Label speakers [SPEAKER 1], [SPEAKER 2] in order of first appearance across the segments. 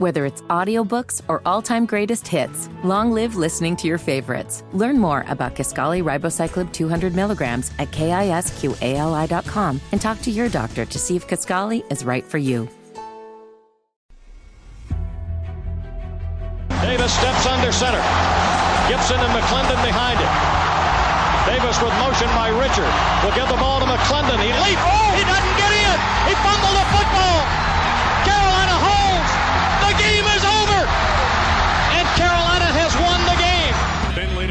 [SPEAKER 1] Whether it's audiobooks or all-time greatest hits, long live listening to your favorites. Learn more about Kisqali Ribociclib 200 milligrams at kisqali.com and talk to your doctor to see if Kisqali is right for you.
[SPEAKER 2] Davis steps under center. Gibson and McClendon behind him. Davis with motion by Richard. Will give the ball to McClendon. He leaps. Oh, he doesn't get in. He fumbled the football.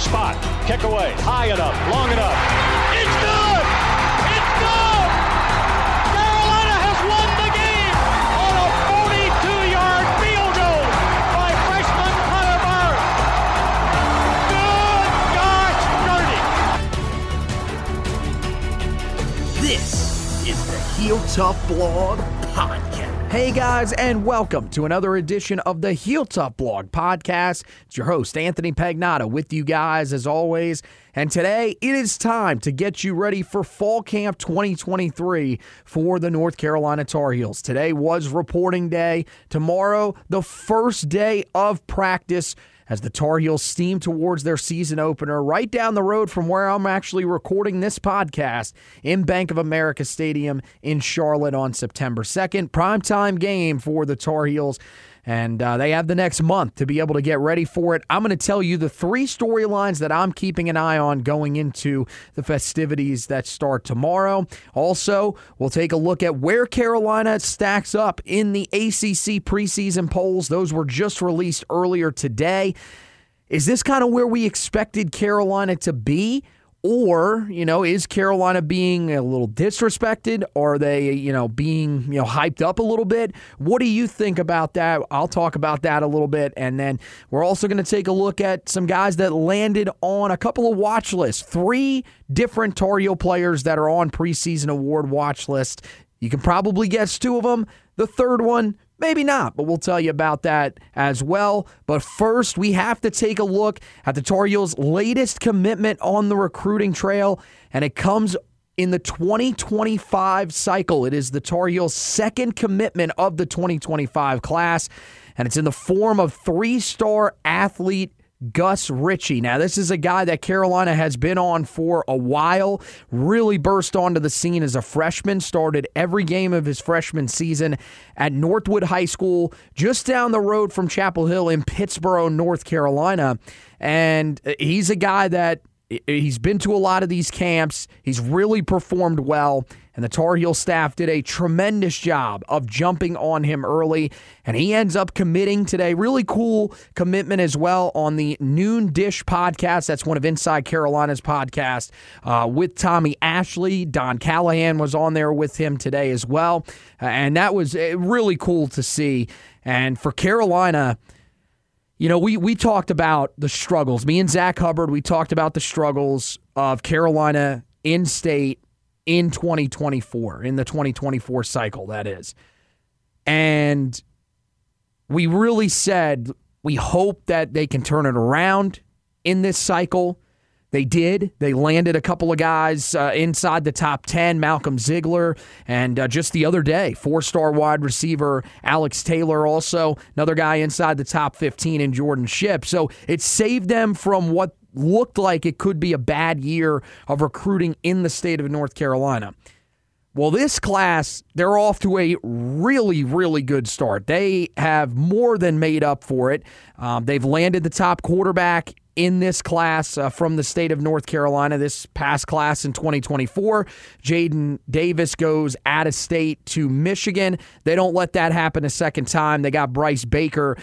[SPEAKER 2] spot, kick away, high enough, long enough. It's good! It's good! Carolina has won the game on a 42-yard field goal by freshman Connor Barth. Good gosh, dirty!
[SPEAKER 3] This is the Heel Tough Blog.
[SPEAKER 4] Hey guys, and welcome to another edition of the Heel Tough Blog Podcast. It's your host, Anthony Pagnotta, with you guys as always. And today it is time to get you ready for Fall Camp 2023 for the North Carolina Tar Heels. Today was reporting day. Tomorrow, the first day of practice as the Tar Heels steam towards their season opener right down the road from where I'm actually recording this podcast in Bank of America Stadium in Charlotte on September 2nd. Primetime game for the Tar Heels. And uh, they have the next month to be able to get ready for it. I'm going to tell you the three storylines that I'm keeping an eye on going into the festivities that start tomorrow. Also, we'll take a look at where Carolina stacks up in the ACC preseason polls. Those were just released earlier today. Is this kind of where we expected Carolina to be? Or, you know, is Carolina being a little disrespected? Are they, you know, being, you know, hyped up a little bit? What do you think about that? I'll talk about that a little bit. And then we're also going to take a look at some guys that landed on a couple of watch lists. Three different Tar players that are on preseason award watch list. You can probably guess two of them. The third one, Maybe not, but we'll tell you about that as well. But first, we have to take a look at the Tar Heels' latest commitment on the recruiting trail, and it comes in the 2025 cycle. It is the Tar Heels' second commitment of the 2025 class, and it's in the form of three star athlete Gus Ritchey. Now, this is a guy that Carolina has been on for a while. Really burst onto the scene as a freshman, started every game of his freshman season at Northwood High School, just down the road from Chapel Hill in Pittsboro, North Carolina. And uh, he's a guy that he's been to a lot of these camps. He's really performed well. And the Tar Heel staff did a tremendous job of jumping on him early. And he ends up committing today. Really cool commitment as well on the Noon Dish podcast. That's one of Inside Carolina's podcast uh, with Tommy Ashley. Don Callahan was on there with him today as well. and that was really cool to see. And for Carolina, you know, we we talked about the struggles. Me and Zach Hubbard, we talked about the struggles of Carolina in state in 2024, in the 2024 cycle, that is. And we really said we hope that they can turn it around in this cycle. They did. They landed a couple of guys uh, inside the top 10, Malcolm Ziegler, and uh, just the other day, four star wide receiver Alex Taylor, also another guy inside the top 15 in Jordan Shipp. So it saved them from what looked like it could be a bad year of recruiting in the state of North Carolina. Well, this class, they're off to a really, really good start. They have more than made up for it. Um, they've landed the top quarterback in this class uh, from the state of North Carolina, this past class in 2024. Jadyn Davis goes out of state to Michigan. They don't let that happen a second time. They got Bryce Baker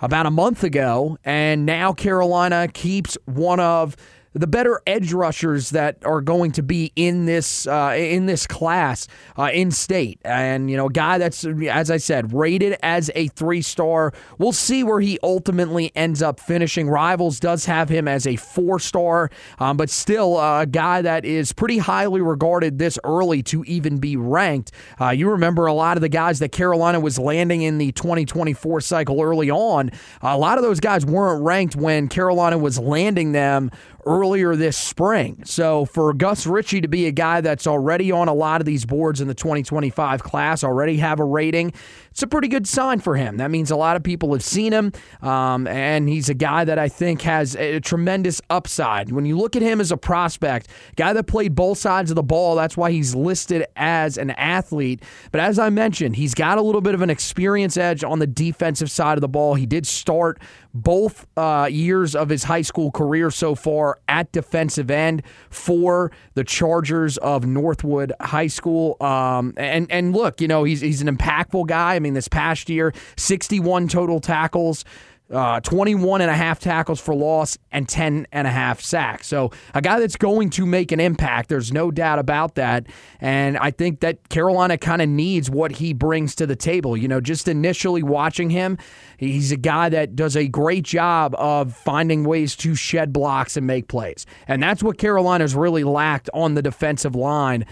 [SPEAKER 4] about a month ago, and now Carolina keeps one of the better edge rushers that are going to be in this uh, in this class uh, in state, and you know, a guy that's as I said rated as a three star. We'll see where he ultimately ends up finishing. Rivals does have him as a four star, um, but still uh, a guy that is pretty highly regarded this early to even be ranked. Uh, you remember a lot of the guys that Carolina was landing in the 2024 cycle early on. A lot of those guys weren't ranked when Carolina was landing them earlier this spring. So for Gus Ritchey to be a guy that's already on a lot of these boards in the 2025 class, already have a rating, it's a pretty good sign for him. That means a lot of people have seen him, um, and he's a guy that I think has a tremendous upside. When you look at him as a prospect, guy that played both sides of the ball, that's why he's listed as an athlete. But as I mentioned, he's got a little bit of an experience edge on the defensive side of the ball. He did start both uh, years of his high school career so far at defensive end for the Chargers of Northwood High School. Um, and and look, you know he's he's an impactful guy. I mean, this past year, 61 total tackles uh, 21 and a half tackles for loss and 10 and a half sacks. So a guy that's going to make an impact. There's no doubt about that. And I think that Carolina kind of needs what he brings to the table. You know, just initially watching him, he's a guy that does a great job of finding ways to shed blocks and make plays. And that's what Carolina's really lacked on the defensive line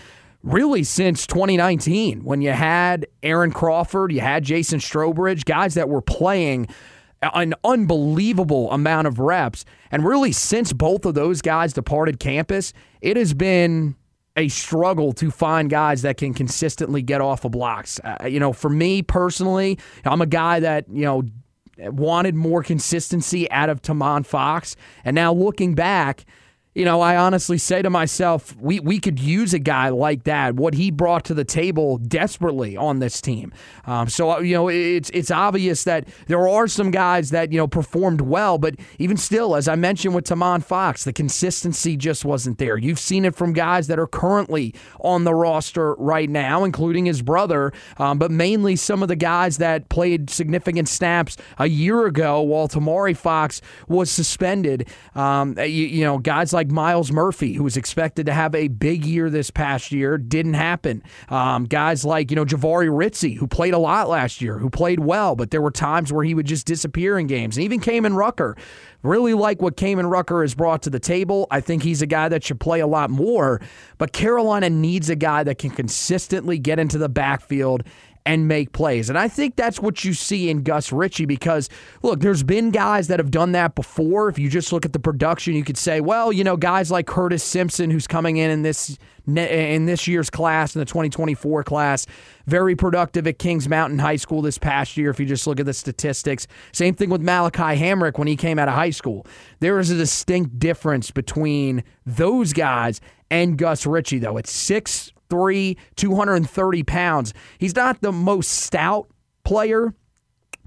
[SPEAKER 4] really since 2019 when you had Aaron Crawford, you had Jason Strowbridge, guys that were playing – an unbelievable amount of reps. And really, since both of those guys departed campus, it has been a struggle to find guys that can consistently get off of blocks. Uh, you know, for me personally, I'm a guy that, you know, wanted more consistency out of Tomon Fox. And now looking back, you know, I honestly say to myself, we, we could use a guy like that, what he brought to the table desperately on this team. Um, so, uh, you know, it's it's obvious that there are some guys that, you know, performed well, but even still, as I mentioned with Tomon Fox, the consistency just wasn't there. You've seen it from guys that are currently on the roster right now, including his brother, um, but mainly some of the guys that played significant snaps a year ago while Tomari Fox was suspended. Um, you, you know, guys like like Myles Murphy, who was expected to have a big year this past year, didn't happen. Um, guys like, you know, Jahvaree Ritzie, who played a lot last year, who played well, but there were times where he would just disappear in games. And even Kaimon Rucker. Really like what Kaimon Rucker has brought to the table. I think he's a guy that should play a lot more, but Carolina needs a guy that can consistently get into the backfield and make plays. And I think that's what you see in Gus Ritchey because, look, there's been guys that have done that before. If you just look at the production, you could say, well, you know, guys like Curtis Simpson, who's coming in in this in this year's class, in the 2024 class, very productive at Kings Mountain High School this past year. If you just look at the statistics, same thing with Malachi Hamrick when he came out of high school. There is a distinct difference between those guys and Gus Ritchey, though. It's six 6'3, 230 pounds. He's not the most stout player,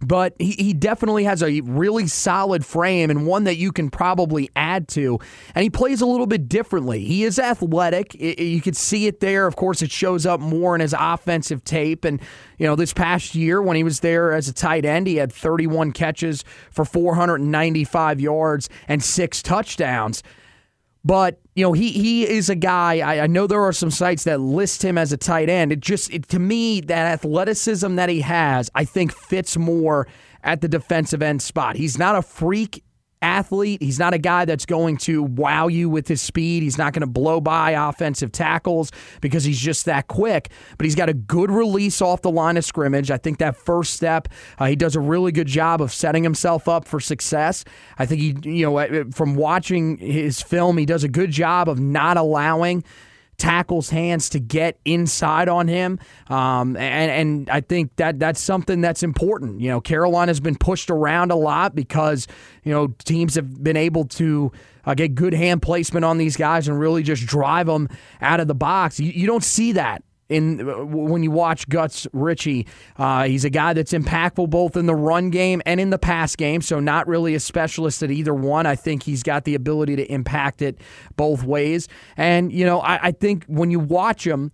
[SPEAKER 4] but he, he definitely has a really solid frame and one that you can probably add to. And he plays a little bit differently. He is athletic. It, you can see it there. Of course, it shows up more in his offensive tape. And, you know, this past year when he was there as a tight end, he had 31 catches for 495 yards and six touchdowns. But you know he he is a guy. I, I, know there are some sites that list him as a tight end. It just it, to me that athleticism that he has, I think fits more at the defensive end spot. He's not a freak athlete. He's not a guy that's going to wow you with his speed. He's not going to blow by offensive tackles because he's just that quick. But he's got a good release off the line of scrimmage. I think that first step, uh, he does a really good job of setting himself up for success. I think he, you know, from watching his film, he does a good job of not allowing tackles hands to get inside on him. Um, and, and I think that that's something that's important. You know, Carolina's been pushed around a lot because, you know, teams have been able to uh, get good hand placement on these guys and really just drive them out of the box. You, you don't see that in when you watch Gus Ritchey. Uh, he's a guy that's impactful both in the run game and in the pass game. So not really a specialist at either one. I think he's got the ability to impact it both ways. And you know, I, I think when you watch him,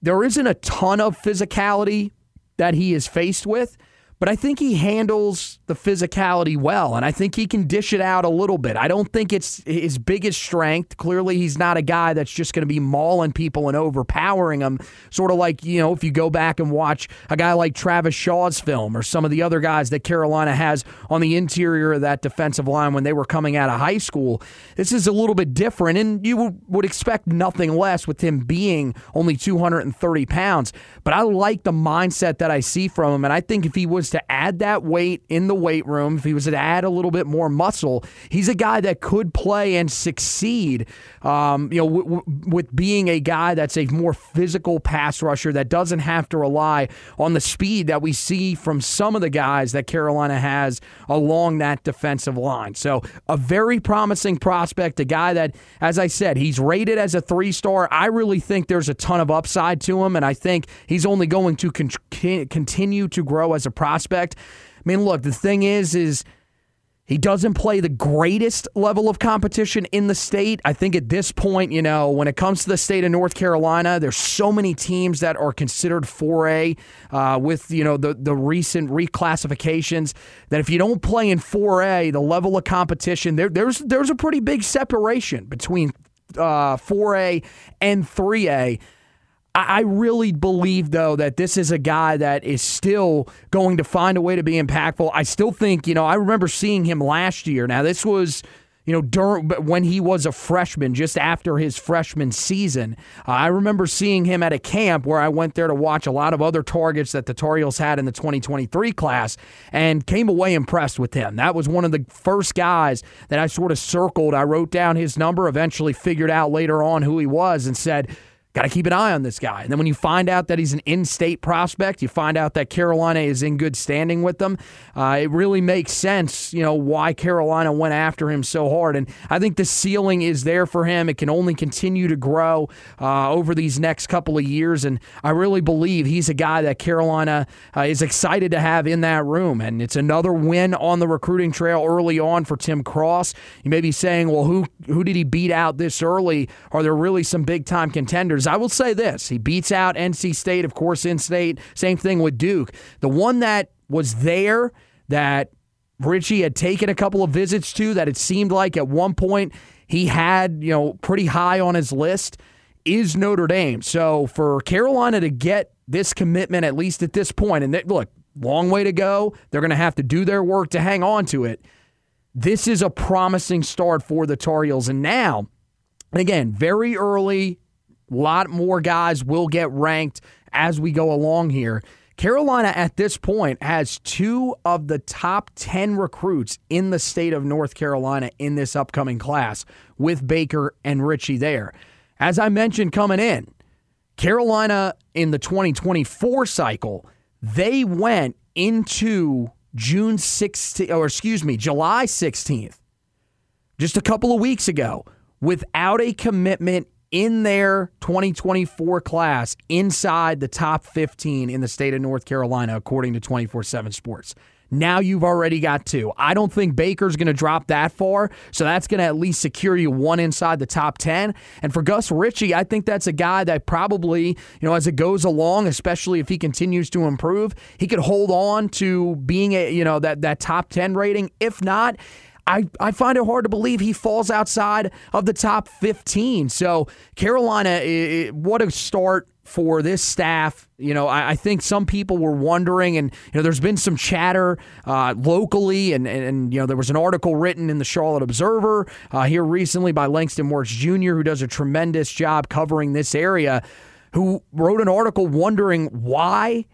[SPEAKER 4] there isn't a ton of physicality that he is faced with but I think he handles the physicality well, and I think he can dish it out a little bit. I don't think it's his biggest strength. Clearly, he's not a guy that's just going to be mauling people and overpowering them. Sort of like, you know, if you go back and watch a guy like Travis Shaw's film or some of the other guys that Carolina has on the interior of that defensive line when they were coming out of high school, this is a little bit different, and you would expect nothing less with him being only 230 pounds. But I like the mindset that I see from him, and I think if he was to add that weight in the weight room, if he was to add a little bit more muscle, he's a guy that could play and succeed. Um, you know, w- w- with being a guy that's a more physical pass rusher that doesn't have to rely on the speed that we see from some of the guys that Carolina has along that defensive line. So, a very promising prospect, a guy that, as I said, he's rated as a three star. I really think there's a ton of upside to him, and I think he's only going to con- continue to grow as a prospect prospect. I mean, look, the thing is, is he doesn't play the greatest level of competition in the state. I think at this point, you know, when it comes to the state of North Carolina, there's so many teams that are considered 4A uh, with, you know, the, the recent reclassifications that if you don't play in 4A, the level of competition, there, there's, there's a pretty big separation between uh, 4A and 3A. I really believe, though, that this is a guy that is still going to find a way to be impactful. I still think, you know, I remember seeing him last year. Now, this was you know, during when he was a freshman, just after his freshman season. Uh, I remember seeing him at a camp where I went there to watch a lot of other targets that the Tar Heels had in the 2023 class and came away impressed with him. That was one of the first guys that I sort of circled. I wrote down his number, eventually figured out later on who he was, and said, Got to keep an eye on this guy. And then when you find out that he's an in state prospect, you find out that Carolina is in good standing with them, uh, it really makes sense, you know, why Carolina went after him so hard. And I think the ceiling is there for him. It can only continue to grow uh, over these next couple of years. And I really believe he's a guy that Carolina uh, is excited to have in that room. And it's another win on the recruiting trail early on for Tim Cross. You may be saying, well, who, who did he beat out this early? Are there really some big time contenders? I will say this he beats out NC State, of course, in state. Same thing with Duke. The one that was there that Ritchey had taken a couple of visits to that it seemed like at one point he had, you know, pretty high on his list is Notre Dame. So for Carolina to get this commitment, at least at this point, and they, look, long way to go. They're going to have to do their work to hang on to it. This is a promising start for the Tar Heels. And now, again, very early a lot more guys will get ranked as we go along here. Carolina at this point has two of the top 10 recruits in the state of North Carolina in this upcoming class with Baker and Ritchey there. As I mentioned coming in, Carolina in the 2024 cycle, they went into June 16th, or excuse me, July 16th, just a couple of weeks ago, without a commitment in their 2024 class inside the top 15 in the state of North Carolina, according to 24 7 Sports. Now you've already got two. I don't think Baker's going to drop that far, so that's going to at least secure you one inside the top 10. And for Gus Ritchey, I think that's a guy that probably, you know, as it goes along, especially if he continues to improve, he could hold on to being a, you know, that that top 10 rating. If not, I, I find it hard to believe he falls outside of the top 15. So, Carolina, it, what a start for this staff. You know, I, I, think some people were wondering, and, you know, there's been some chatter uh, locally, and, and, and, you know, there was an article written in the Charlotte Observer uh, here recently by Langston Morris Jr., who does a tremendous job covering this area, who wrote an article wondering why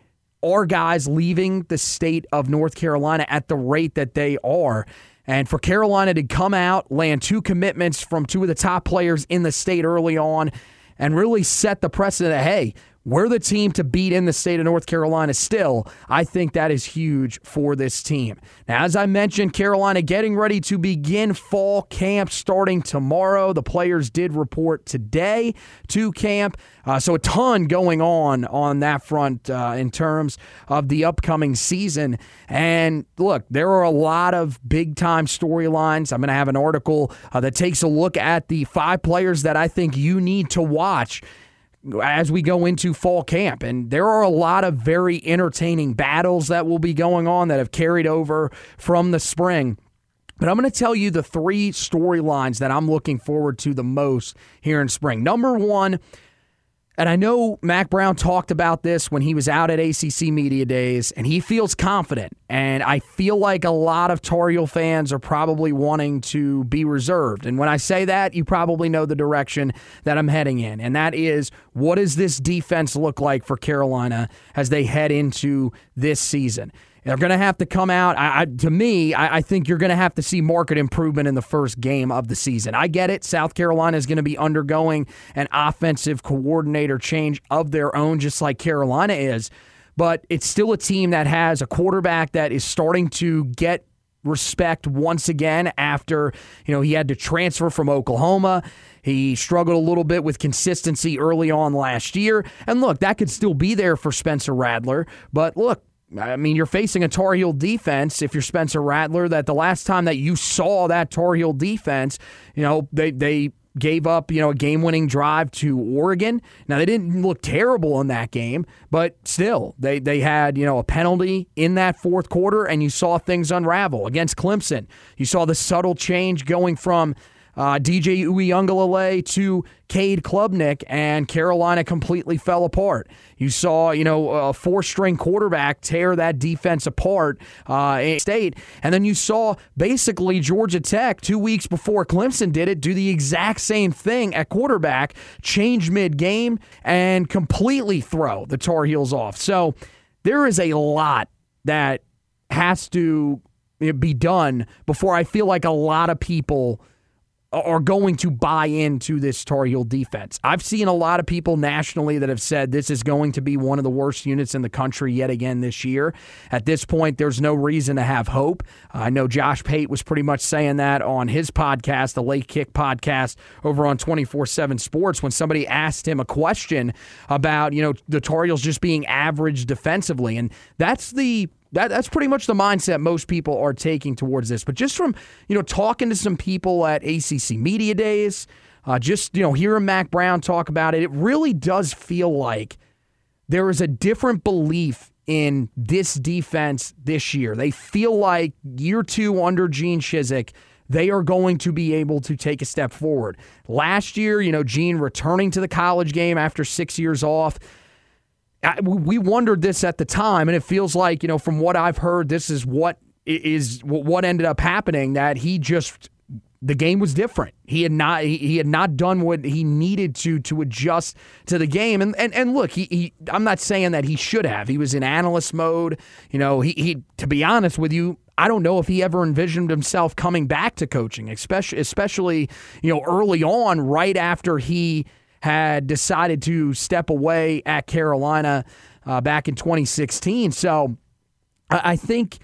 [SPEAKER 4] are guys leaving the state of North Carolina at the rate that they are. And for Carolina to come out, land two commitments from two of the top players in the state early on, and really set the precedent that, hey, we're the team to beat in the state of North Carolina still. I think that is huge for this team. Now, as I mentioned, Carolina getting ready to begin fall camp starting tomorrow. The players did report today to camp. Uh, so, a ton going on on that front uh, in terms of the upcoming season. And look, there are a lot of big time storylines. I'm going to have an article uh, that takes a look at the five players that I think you need to watch as we go into fall camp. And there are a lot of very entertaining battles that will be going on that have carried over from the spring. But I'm going to tell you the three storylines that I'm looking forward to the most here in spring. Number one, and I know Mack Brown talked about this when he was out at ACC Media Days, and he feels confident. And I feel like a lot of Tar fans are probably wanting to be reserved. And when I say that, you probably know the direction that I'm heading in. And that is what does this defense look like for Carolina as they head into this season? They're going to have to come out. I, I, to me, I, I think you're going to have to see market improvement in the first game of the season. I get it. South Carolina is going to be undergoing an offensive coordinator change of their own, just like Carolina is. But it's still a team that has a quarterback that is starting to get respect once again after you know he had to transfer from Oklahoma. He struggled a little bit with consistency early on last year. And look, that could still be there for Spencer Rattler. But look, I mean, you're facing a Tar Heel defense if you're Spencer Rattler. That the last time that you saw that Tar Heel defense, you know, they they gave up, you know, a game-winning drive to Oregon. Now they didn't look terrible in that game, but still, they they had, you know, a penalty in that fourth quarter and you saw things unravel against Clemson. You saw the subtle change going from uh, DJ Uiagalelei to Cade Klubnik, and Carolina completely fell apart. You saw, you know, a four-string quarterback tear that defense apart uh, in state, and then you saw basically Georgia Tech two weeks before Clemson did it do the exact same thing at quarterback, change mid-game, and completely throw the Tar Heels off. So there is a lot that has to be done before I feel like a lot of people are going to buy into this Tar Heel defense. I've seen a lot of people nationally that have said this is going to be one of the worst units in the country yet again this year. At this point, there's no reason to have hope. I know Josh Pate was pretty much saying that on his podcast, the Late Kick podcast over on 24 7 Sports, when somebody asked him a question about, you know, the Tar Heels just being average defensively. And that's the that, that's pretty much the mindset most people are taking towards this. But just from you know talking to some people at ACC media days, uh, just you know hearing Mack Brown talk about it, it really does feel like there is a different belief in this defense this year. They feel like year two under Gene Chizik they are going to be able to take a step forward. Last year, you know, Gene returning to the college game after six years off we wondered this at the time, and it feels like you know from what I've heard, this is what is what ended up happening. That he just the game was different. He had not he had not done what he needed to to adjust to the game. And and, and look, he, he I'm not saying that he should have. He was in analyst mode. You know, he he to be honest with you, I don't know if he ever envisioned himself coming back to coaching, especially especially, you know, early on, right after he had decided to step away at Carolina uh, back in 2016. So I think.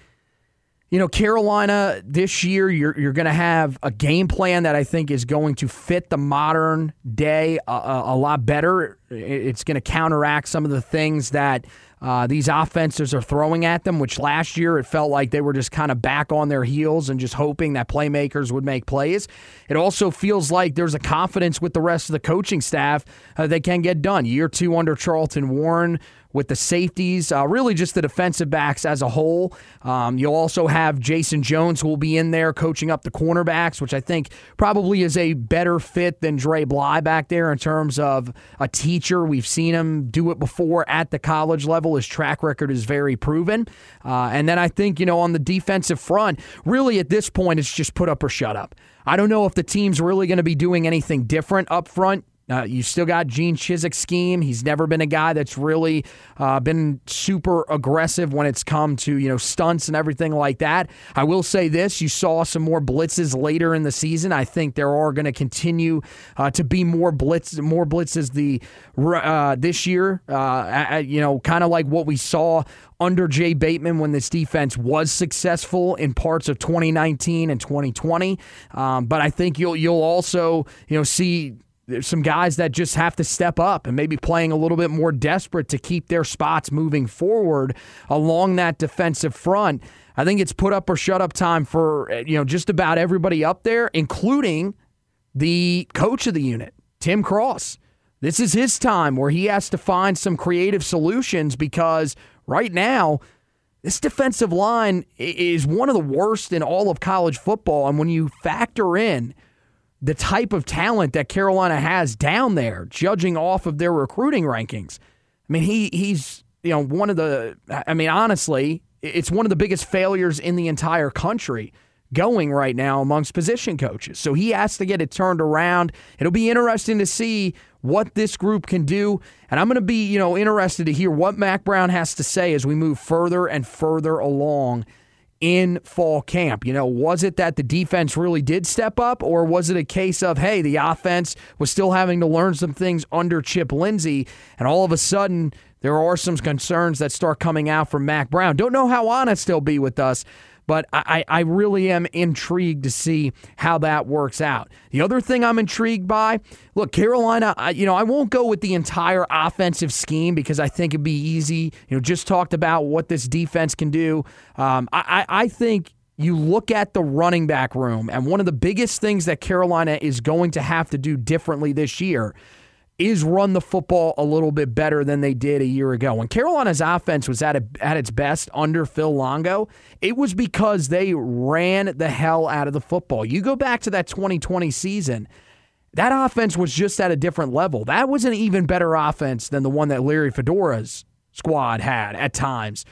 [SPEAKER 4] You know, Carolina this year, you're you're going to have a game plan that I think is going to fit the modern day a, a, a lot better. It's going to counteract some of the things that uh, these offenses are throwing at them, which last year it felt like they were just kind of back on their heels and just hoping that playmakers would make plays. It also feels like there's a confidence with the rest of the coaching staff uh, they can get done. Year two under Charlton Warren with the safeties, uh, really just the defensive backs as a whole. Um, you'll also have Jason Jones, who will be in there coaching up the cornerbacks, which I think probably is a better fit than Dre Bly back there in terms of a teacher. We've seen him do it before at the college level. His track record is very proven. Uh, and then I think, you know, on the defensive front, really at this point, it's just put up or shut up. I don't know if the team's really going to be doing anything different up front Uh, you still got Gene Chizik's scheme. He's never been a guy that's really uh, been super aggressive when it's come to you know stunts and everything like that. I will say this: you saw some more blitzes later in the season. I think there are going to continue uh, to be more blitz, more blitzes the uh, this year. Uh, you know, kind of like what we saw under Jay Bateman when this defense was successful in parts of 2019 and 2020. Um, but I think you'll you'll also you know see there's some guys that just have to step up and maybe playing a little bit more desperate to keep their spots moving forward along that defensive front. I think it's put up or shut up time for eh, you know just about everybody up there, including the coach of the unit, Tim Cross. This is his time where he has to find some creative solutions because right now this defensive line is one of the worst in all of college football. And when you factor in the type of talent that Carolina has down there, judging off of their recruiting rankings. I mean, he he's you know one of the. I mean, honestly, it's one of the biggest failures in the entire country going right now amongst position coaches. So he has to get it turned around. It'll be interesting to see what this group can do. And I'm going to be, you know, interested to hear what Mack Brown has to say as we move further and further along in fall camp? You know, was it that the defense really did step up, or was it a case of, hey, the offense was still having to learn some things under Chip Lindsey, and all of a sudden there are some concerns that start coming out from Mack Brown? Don't know how honest he'll be with us, but I, I really am intrigued to see how that works out. The other thing I'm intrigued by look, Carolina, I, you know, I won't go with the entire offensive scheme because I think it'd be easy. You know, just talked about what this defense can do. Um, I, I think you look at the running back room, and one of the biggest things that Carolina is going to have to do differently this year is run the football a little bit better than they did a year ago. When Carolina's offense was at, a, at its best under Phil Longo, it was because they ran the hell out of the football. You go back to that 2020 season, that offense was just at a different level. That was an even better offense than the one that Larry Fedora's squad had at times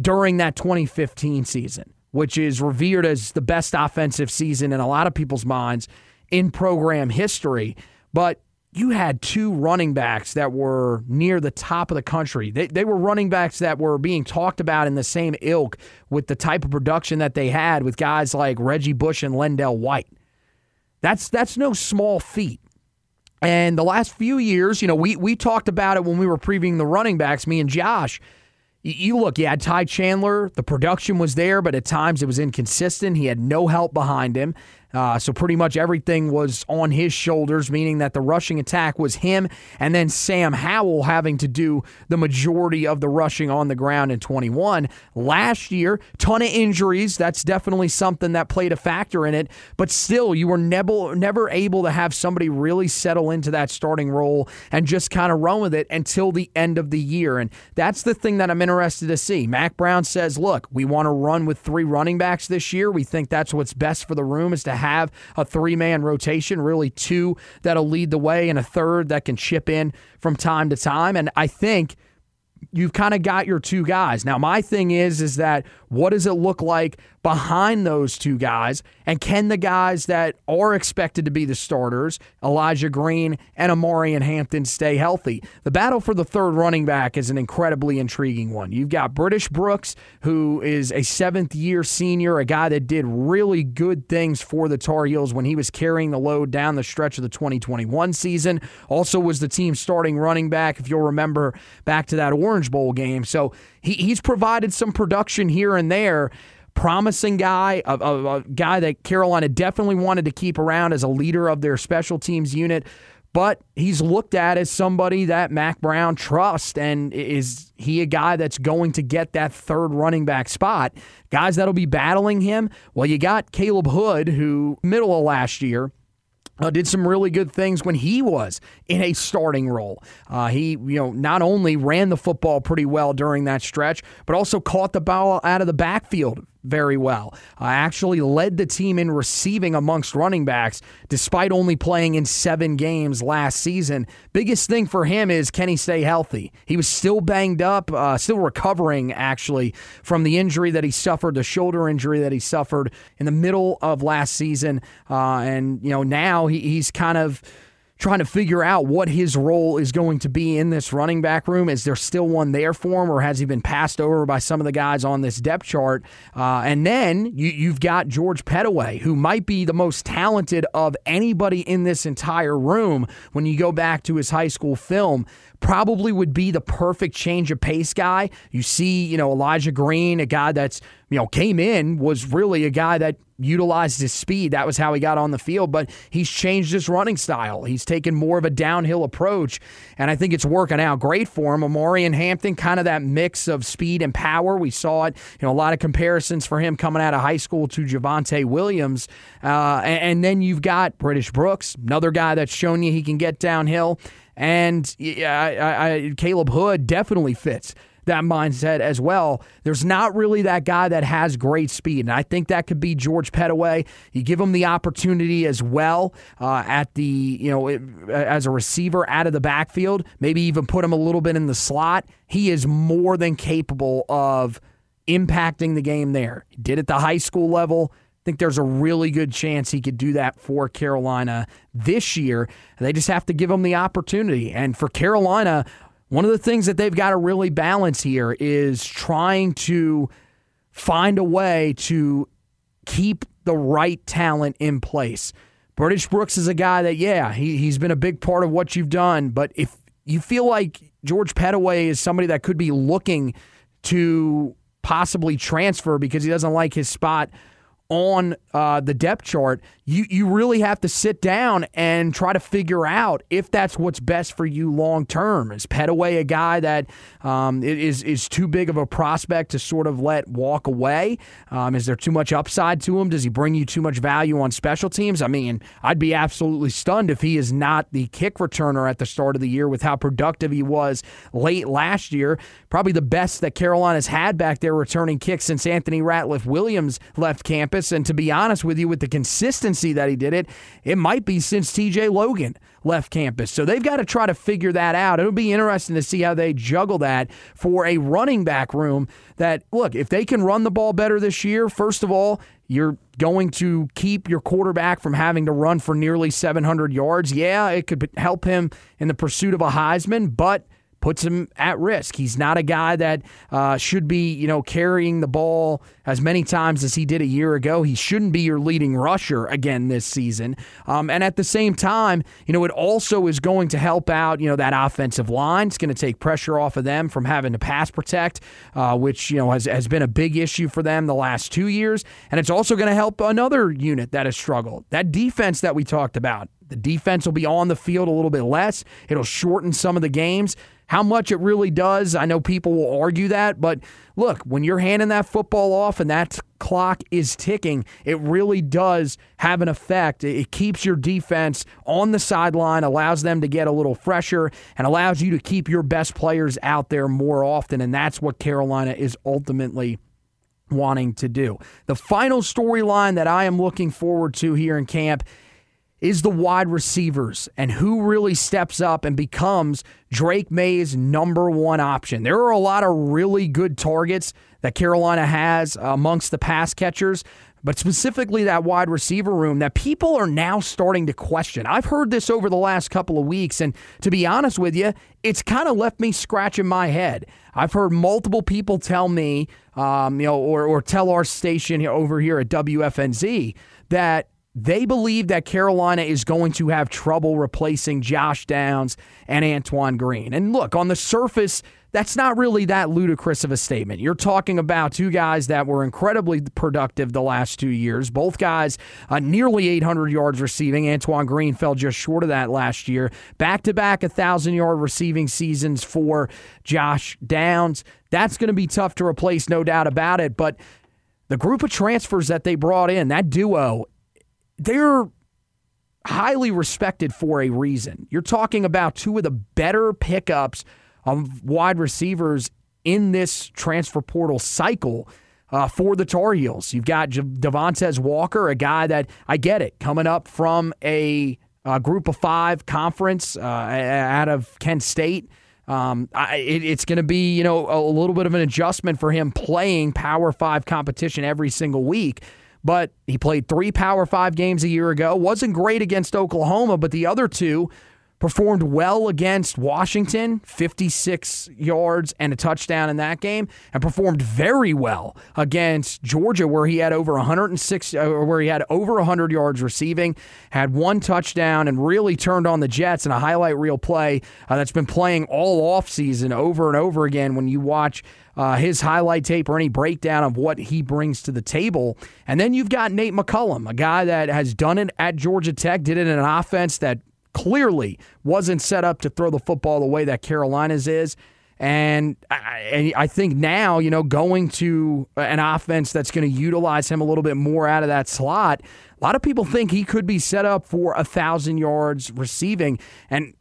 [SPEAKER 4] during that 2015 season, which is revered as the best offensive season in a lot of people's minds in program history. But you had two running backs that were near the top of the country. They, they were running backs that were being talked about in the same ilk with the type of production that they had with guys like Reggie Bush and LenDale White. That's that's no small feat. And the last few years, you know, we we talked about it when we were previewing the running backs, me and Josh. You look, you had Ty Chandler. The production was there, but at times it was inconsistent. He had no help behind him. Uh, so pretty much everything was on his shoulders, meaning that the rushing attack was him and then Sam Howell having to do the majority of the rushing on the ground in 21. Last year, ton of injuries. That's definitely something that played a factor in it. But still, you were never, never able to have somebody really settle into that starting role and just kind of run with it until the end of the year. And that's the thing that I'm interested to see. Mack Brown says, look, we want to run with three running backs this year. We think that's what's best for the room is to have a three man rotation, really two that'll lead the way and a third that can chip in from time to time. And I think you've kind of got your two guys. Now, my thing is, is that what does it look like behind those two guys? And can the guys that are expected to be the starters, Elijah Green and Omarion Hampton, stay healthy? The battle for the third running back is an incredibly intriguing one. You've got British Brooks, who is a seventh year senior, a guy that did really good things for the Tar Heels when he was carrying the load down the stretch of the 2021 season. Also was the team starting running back, if you'll remember back to that Orange Bowl game. So he, he's provided some production here and there. Promising guy, a, a, a guy that Carolina definitely wanted to keep around as a leader of their special teams unit but he's looked at as somebody that Mack Brown trusts. And is he a guy that's going to get that third running back spot? Guys that'll be battling him. Well, you got Caleb Hood, who middle of last year uh, did some really good things when he was in a starting role. Uh, he, you know, not only ran the football pretty well during that stretch, but also caught the ball out of the backfield very well. Uh, actually led the team in receiving amongst running backs despite only playing in seven games last season. Biggest thing for him is can he stay healthy? He was still banged up, uh, still recovering actually from the injury that he suffered, the shoulder injury that he suffered in the middle of last season. Uh, and, you know, now he, he's kind of trying to figure out what his role is going to be in this running back room. Is there still one there for him, or has he been passed over by some of the guys on this depth chart? Uh, and then you, have got George Pettaway, who might be the most talented of anybody in this entire room when you go back to his high school film probably would be the perfect change of pace guy. You see, you know, Elijah Green, a guy that's, you know, came in, was really a guy that utilized his speed. That was how he got on the field, but he's changed his running style. He's taken more of a downhill approach, and I think it's working out great for him. Omarion Hampton, kind of that mix of speed and power. We saw it, you know, a lot of comparisons for him coming out of high school to Javonte Williams. Uh, and, and then you've got British Brooks, another guy that's shown you he can get downhill. And I, I, Caleb Hood definitely fits that mindset as well. There's not really that guy that has great speed, and I think that could be George Pettaway. You give him the opportunity as well uh, at the you know as a receiver out of the backfield, maybe even put him a little bit in the slot. He is more than capable of impacting the game there. He did at the high school level. I think there's a really good chance he could do that for Carolina this year. They just have to give him the opportunity. And for Carolina, one of the things that they've got to really balance here is trying to find a way to keep the right talent in place. British Brooks is a guy that, yeah, he, he's been a big part of what you've done. But if you feel like George Pettaway is somebody that could be looking to possibly transfer because he doesn't like his spot on uh, the depth chart, you you really have to sit down and try to figure out if that's what's best for you long term. Is Pettaway a guy that um, is is too big of a prospect to sort of let walk away? Um, is there too much upside to him? Does he bring you too much value on special teams? I mean, I'd be absolutely stunned if he is not the kick returner at the start of the year with how productive he was late last year. Probably the best that Carolina's had back there returning kicks since Anthony Ratliff Williams left campus. And to be honest with you, with the consistency that he did it. It might be since TJ Logan left campus. So they've got to try to figure that out. It'll be interesting to see how they juggle that for a running back room that, look, if they can run the ball better this year, first of all, you're going to keep your quarterback from having to run for nearly 700 yards. Yeah, it could help him in the pursuit of a Heisman, but – puts him at risk. He's not a guy that uh, should be, you know, carrying the ball as many times as he did a year ago. He shouldn't be your leading rusher again this season. Um, and at the same time, you know, it also is going to help out, you know, that offensive line. It's going to take pressure off of them from having to pass protect, uh, which, you know, has, has been a big issue for them the last two years. And it's also going to help another unit that has struggled. That defense that we talked about. The defense will be on the field a little bit less. It'll shorten some of the games. How much it really does, I know people will argue that, but look, when you're handing that football off and that clock is ticking, it really does have an effect. It keeps your defense on the sideline, allows them to get a little fresher, and allows you to keep your best players out there more often. And that's what Carolina is ultimately wanting to do. The final storyline that I am looking forward to here in camp is the wide receivers and who really steps up and becomes Drake Maye's number one option. There are a lot of really good targets that Carolina has amongst the pass catchers, but specifically that wide receiver room that people are now starting to question. I've heard this over the last couple of weeks, and to be honest with you, it's kind of left me scratching my head. I've heard multiple people tell me, um, you know, or, or tell our station over here at WFNZ that they believe that Carolina is going to have trouble replacing Josh Downs and Antoine Green. And look, on the surface, that's not really that ludicrous of a statement. You're talking about two guys that were incredibly productive the last two years. Both guys uh, nearly 800 yards receiving. Antoine Green fell just short of that last year. Back to back 1,000 yard receiving seasons for Josh Downs. That's going to be tough to replace, no doubt about it. But the group of transfers that they brought in, that duo, they're highly respected for a reason. You're talking about two of the better pickups of wide receivers in this transfer portal cycle uh, for the Tar Heels. You've got Devontez Walker, a guy that I get it, coming up from a, a group of five conference uh, out of Kent State. Um, I, it, it's going to be, you know, a little bit of an adjustment for him playing Power Five competition every single week but he played three Power Five games a year ago. Wasn't great against Oklahoma, but the other two performed well against Washington, 56 yards and a touchdown in that game, and performed very well against Georgia, where he had over 106, uh, where he had over 100 yards receiving, had one touchdown, and really turned on the Jets in a highlight reel play uh, that's been playing all offseason over and over again when you watch. Uh, his highlight tape or any breakdown of what he brings to the table. And then you've got Nate McCollum, a guy that has done it at Georgia Tech, did it in an offense that clearly wasn't set up to throw the football the way that Carolina's is. And I, I think now, you know, going to an offense that's going to utilize him a little bit more out of that slot, a lot of people think he could be set up for a thousand yards receiving. And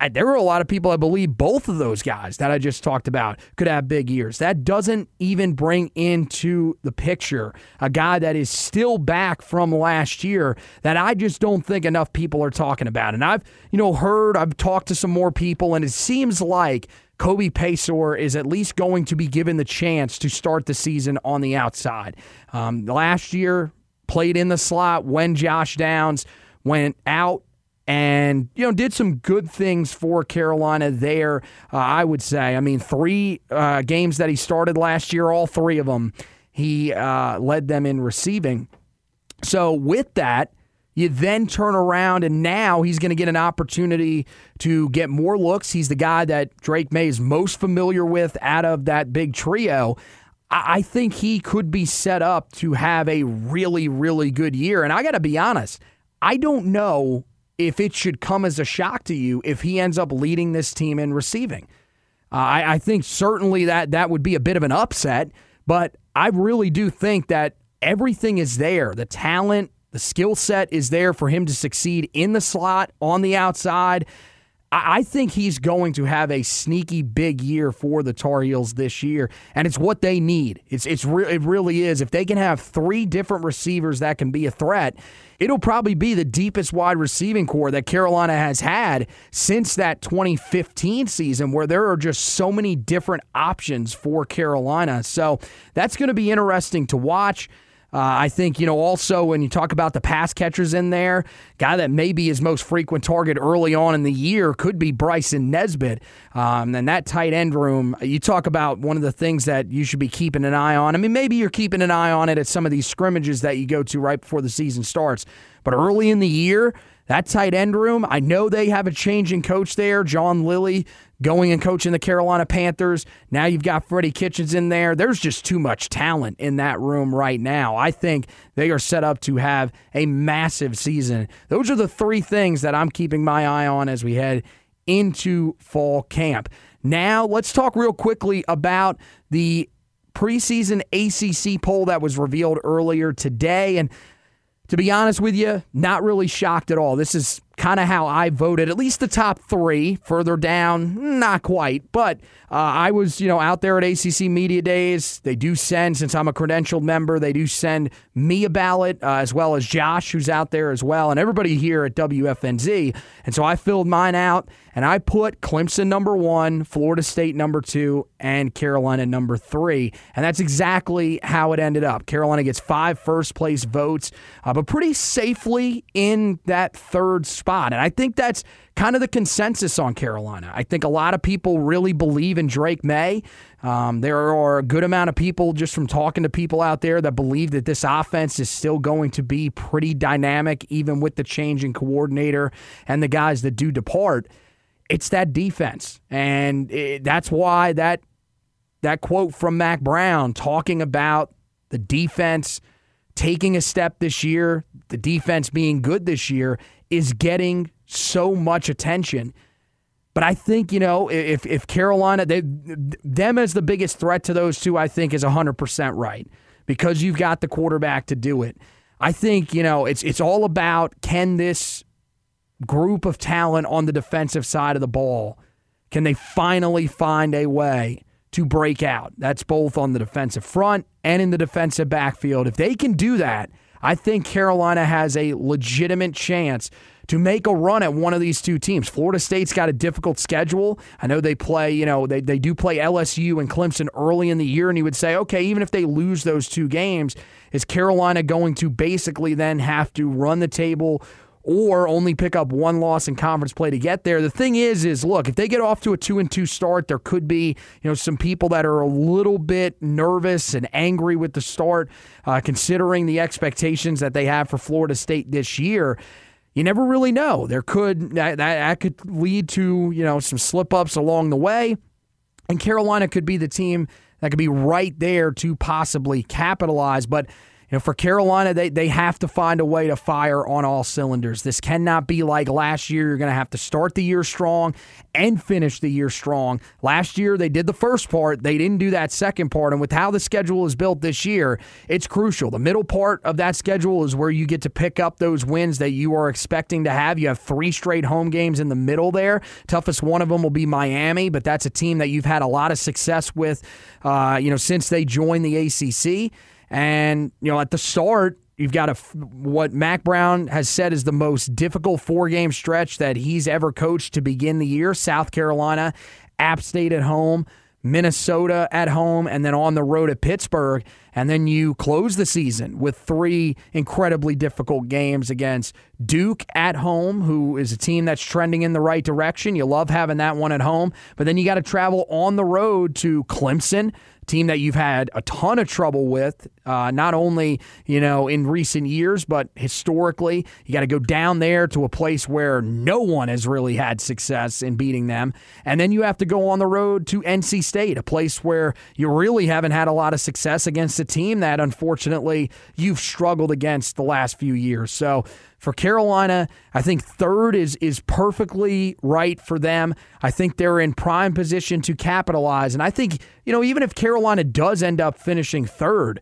[SPEAKER 4] I, there were a lot of people I believe both of those guys that I just talked about could have big years. That doesn't even bring into the picture a guy that is still back from last year that I just don't think enough people are talking about. And I've, you know, heard, I've talked to some more people, and it seems like Kobe Paysour is at least going to be given the chance to start the season on the outside. Um, last year, played in the slot when Josh Downs went out and you know did some good things for Carolina there. Uh, I would say. I mean, three uh, games that he started last year, all three of them, he uh, led them in receiving. So with that. You then turn around, and now he's going to get an opportunity to get more looks. He's the guy that Drake Maye is most familiar with out of that big trio. I think he could be set up to have a really, really good year. And I got to be honest, I don't know if it should come as a shock to you if he ends up leading this team in receiving. Uh, I, I think certainly that that would be a bit of an upset, but I really do think that everything is there. The talent, the skill set is there for him to succeed in the slot, on the outside. I think he's going to have a sneaky big year for the Tar Heels this year, and it's what they need. It's it's re- it really is. If they can have three different receivers that can be a threat, it'll probably be the deepest wide receiving corps that Carolina has had since that 2015 season, where there are just so many different options for Carolina. So that's going to be interesting to watch. Uh, I think, you know, also when you talk about the pass catchers in there, guy that may be his most frequent target early on in the year could be Bryson Nesbit. Um, and that tight end room, you talk about one of the things that you should be keeping an eye on. I mean, maybe you're keeping an eye on it at some of these scrimmages that you go to right before the season starts. But early in the year, that tight end room, I know they have a change in coach there. John Lilly going and coaching the Carolina Panthers. Now you've got Freddie Kitchens in there. There's just too much talent in that room right now. I think they are set up to have a massive season. Those are the three things that I'm keeping my eye on as we head into fall camp. Now, let's talk real quickly about the preseason ACC poll that was revealed earlier today. And to be honest with you, not really shocked at all. This is kind of how I voted, at least the top three. Further down, not quite. But uh, I was, you know, out there at ACC Media Days. They do send, since I'm a credentialed member, they do send me a ballot, uh, as well as Josh, who's out there as well, and everybody here at WFNZ. And so I filled mine out, and I put Clemson number one, Florida State number two, and Carolina number three. And that's exactly how it ended up. Carolina gets five first place votes, uh, but pretty safely in that third spot And I think that's kind of the consensus on Carolina. I think a lot of people really believe in Drake Maye. Um, there are a good amount of people just from talking to people out there that believe that this offense is still going to be pretty dynamic, even with the change in coordinator and the guys that do depart. It's that defense. And it, that's why that that quote from Mack Brown talking about the defense taking a step this year, the defense being good this year, is getting so much attention. But I think, you know, if, if Carolina, they, them as the biggest threat to those two, I think is 100% right because you've got the quarterback to do it. I think, you know, it's, it's all about can this group of talent on the defensive side of the ball, can they finally find a way to break out? That's both on the defensive front and in the defensive backfield. If they can do that, I think Carolina has a legitimate chance to make a run at one of these two teams. Florida State's got a difficult schedule. I know they play, you know, they, they do play LSU and Clemson early in the year, and you would say, okay, even if they lose those two games, is Carolina going to basically then have to run the table or only pick up one loss in conference play to get there. The thing is, is look, if they get off to a two and two start, there could be you know some people that are a little bit nervous and angry with the start, uh, considering the expectations that they have for Florida State this year. You never really know. There could that, that could lead to you know some slip ups along the way, and Carolina could be the team that could be right there to possibly capitalize, but you know, for Carolina, they, they have to find a way to fire on all cylinders. This cannot be like last year. You're going to have to start the year strong and finish the year strong. Last year, they did the first part, they didn't do that second part. And with how the schedule is built this year, it's crucial. The middle part of that schedule is where you get to pick up those wins that you are expecting to have. You have three straight home games in the middle there. Toughest one of them will be Miami, but that's a team that you've had a lot of success with, uh, you know, since they joined the ACC. And, you know, at the start, you've got a, what Mack Brown has said is the most difficult four game stretch that he's ever coached to begin the year. South Carolina, App State at home, Minnesota at home, and then on the road at Pittsburgh. And then you close the season with three incredibly difficult games against Duke at home, who is a team that's trending in the right direction. You love having that one at home. But then you got to travel on the road to Clemson, team that you've had a ton of trouble with, uh, not only you know in recent years, but historically. You got to go down there to a place where no one has really had success in beating them, and then you have to go on the road to NC State, a place where you really haven't had a lot of success against a team that unfortunately you've struggled against the last few years. So for Carolina, I think third is is perfectly right for them. I think they're in prime position to capitalize. And I think, you know, even if Carolina does end up finishing third,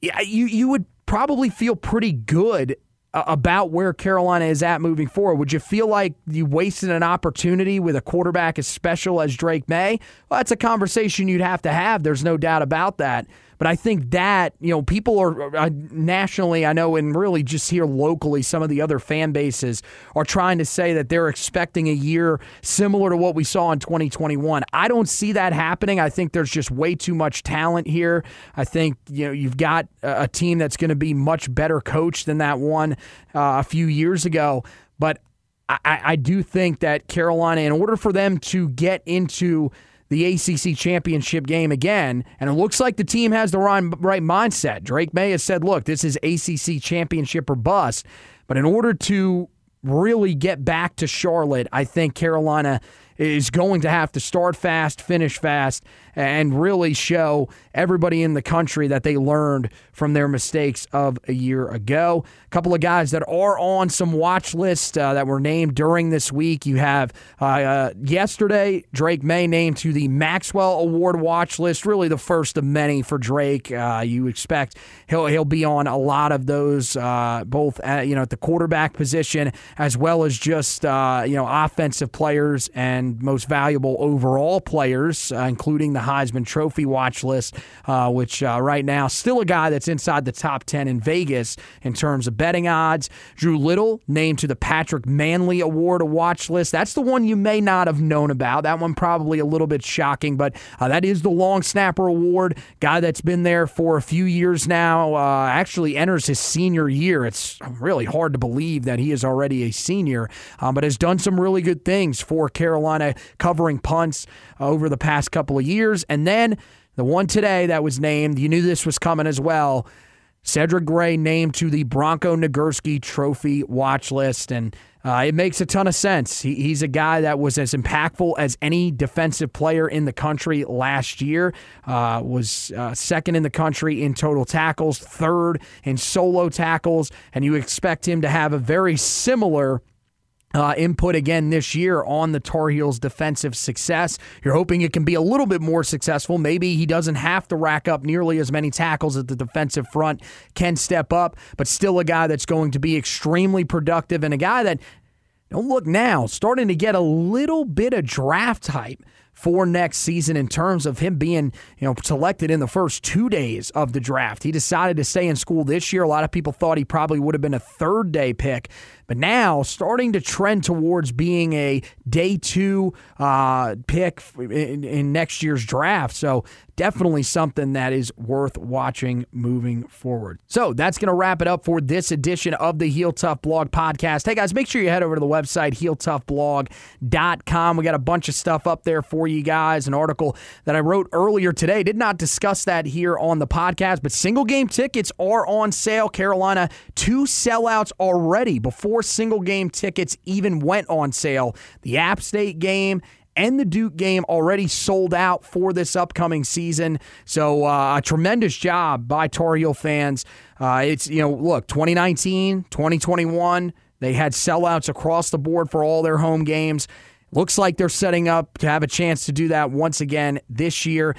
[SPEAKER 4] you you would probably feel pretty good uh, about where Carolina is at moving forward. Would you feel like you wasted an opportunity with a quarterback as special as Drake Maye? Well, that's a conversation you'd have to have. There's no doubt about that. But I think that, you know, people are uh, nationally, I know, and really just here locally, some of the other fan bases are trying to say that they're expecting a year similar to what we saw in 2021. I don't see that happening. I think there's just way too much talent here. I think, you know, you've got a team that's going to be much better coached than that one uh, a few years ago. But I, I do think that Carolina, in order for them to get into the ACC championship game again. And it looks like the team has the right, mindset. Drake Maye has said, look, this is ACC championship or bust. But in order to really get back to Charlotte, I think Carolina is going to have to start fast, finish fast, and really show everybody in the country that they learned from their mistakes of a year ago. A couple of guys that are on some watch lists uh, that were named during this week. You have uh, uh, yesterday, Drake Maye named to the Maxwell Award watch list, really the first of many for Drake. Uh, you expect he'll he'll be on a lot of those, uh, both at, you know at the quarterback position as well as just uh, you know offensive players and most valuable overall players, including the the Heisman Trophy watch list, uh, which uh, right now still a guy that's inside the top 10 in Vegas in terms of betting odds. Drew Little named to the Patrick Mannelly Award watch list. That's the one you may not have known about. That one probably a little bit shocking, but uh, that is the long snapper award. Guy that's been there for a few years now, uh, actually enters his senior year. It's really hard to believe that he is already a senior, um, but has done some really good things for Carolina, covering punts over the past couple of years And then the one today that was named, you knew this was coming as well. Cedric Gray named to the Bronco Nagurski Trophy watch list. And uh, it makes a ton of sense. He, he's a guy that was as impactful as any defensive player in the country last year. Uh, was uh, second in the country in total tackles, third in solo tackles, and you expect him to have a very similar uh, input again this year on the Tar Heels' defensive success. You're hoping it can be a little bit more successful. Maybe he doesn't have to rack up nearly as many tackles at the defensive front, can step up, but still a guy that's going to be extremely productive and a guy that, don't look now, starting to get a little bit of draft hype for next season in terms of him being, you know, selected in the first two days of the draft. He decided to stay in school this year. A lot of people thought he probably would have been a third day pick, but now starting to trend towards being a day two uh, pick in, in next year's draft. So definitely something that is worth watching moving forward. So that's going to wrap it up for this edition of the Heel Tough Blog podcast. Hey guys, make sure you head over to the website, heeltoughblog.com. We got a bunch of stuff up there for you guys. An article that I wrote earlier today. Did not discuss that here on the podcast, but single game tickets are on sale. Carolina, two sellouts already before single game tickets even went on sale. The App State game and the Duke game already sold out for this upcoming season. So uh, a tremendous job by Tar Heel fans. Uh, it's, you know, look, 2019, 2021, they had sellouts across the board for all their home games. Looks like they're setting up to have a chance to do that once again this year.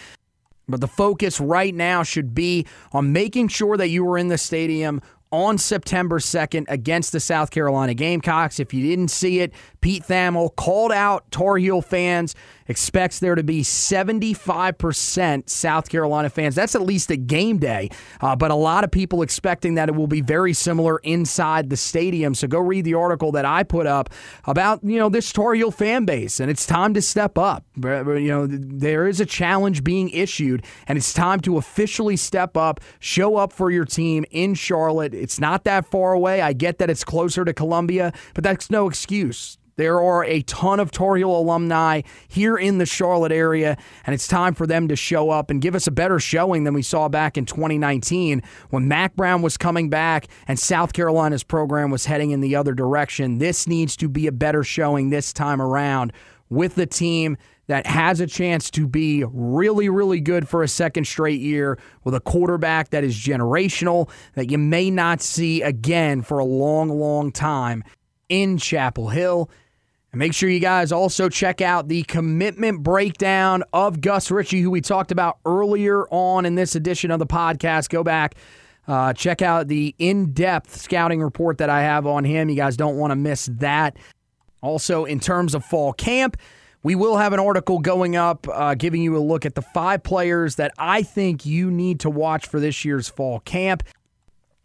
[SPEAKER 4] But the focus right now should be on making sure that you are in the stadium on September 2nd against the South Carolina Gamecocks. If you didn't see it, Pete Thamel called out Tar Heel fans expects there to be 75% South Carolina fans. That's at least a game day, uh, but a lot of people expecting that it will be very similar inside the stadium. So go read the article that I put up about you know this Tar Heel fan base, and it's time to step up. You know there is a challenge being issued, and it's time to officially step up, show up for your team in Charlotte. It's not that far away. I get that it's closer to Columbia, but that's no excuse. There are a ton of Tar Heel alumni here in the Charlotte area, and it's time for them to show up and give us a better showing than we saw back in 2019 when Mack Brown was coming back and South Carolina's program was heading in the other direction. This needs to be a better showing this time around with the team that has a chance to be really, really good for a second straight year with a quarterback that is generational that you may not see again for a long, long time in Chapel Hill. And make sure you guys also check out the commitment breakdown of Gus Ritchey, who we talked about earlier on in this edition of the podcast. Go back, uh, check out the in depth scouting report that I have on him. You guys don't want to miss that. Also, in terms of fall camp, we will have an article going up uh, giving you a look at the five players that I think you need to watch for this year's fall camp.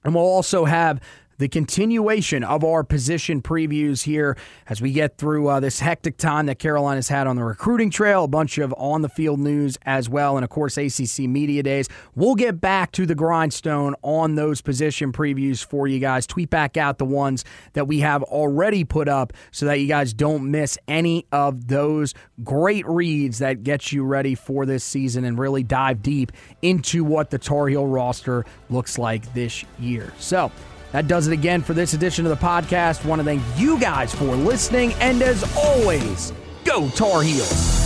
[SPEAKER 4] And we'll also have the continuation of our position previews here as we get through uh, this hectic time that Carolina's had on the recruiting trail, a bunch of on the field news as well, and of course, ACC Media Days. We'll get back to the grindstone on those position previews for you guys. Tweet back out the ones that we have already put up so that you guys don't miss any of those great reads that get you ready for this season and really dive deep into what the Tar Heel roster looks like this year. So, that does it again for this edition of the podcast. Want to thank you guys for listening. And as always, go Tar Heels.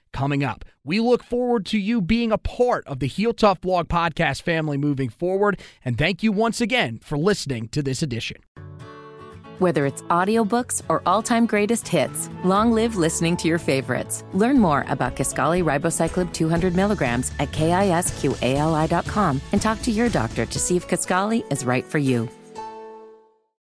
[SPEAKER 4] coming up. We look forward to you being a part of the Heel Tough Blog podcast family moving forward, and thank you once again for listening to this edition.
[SPEAKER 1] Whether it's audiobooks or all-time greatest hits, long live listening to your favorites. Learn more about Kisqali Ribociclib 200 milligrams at kisqali.com and talk to your doctor to see if Kisqali is right for you.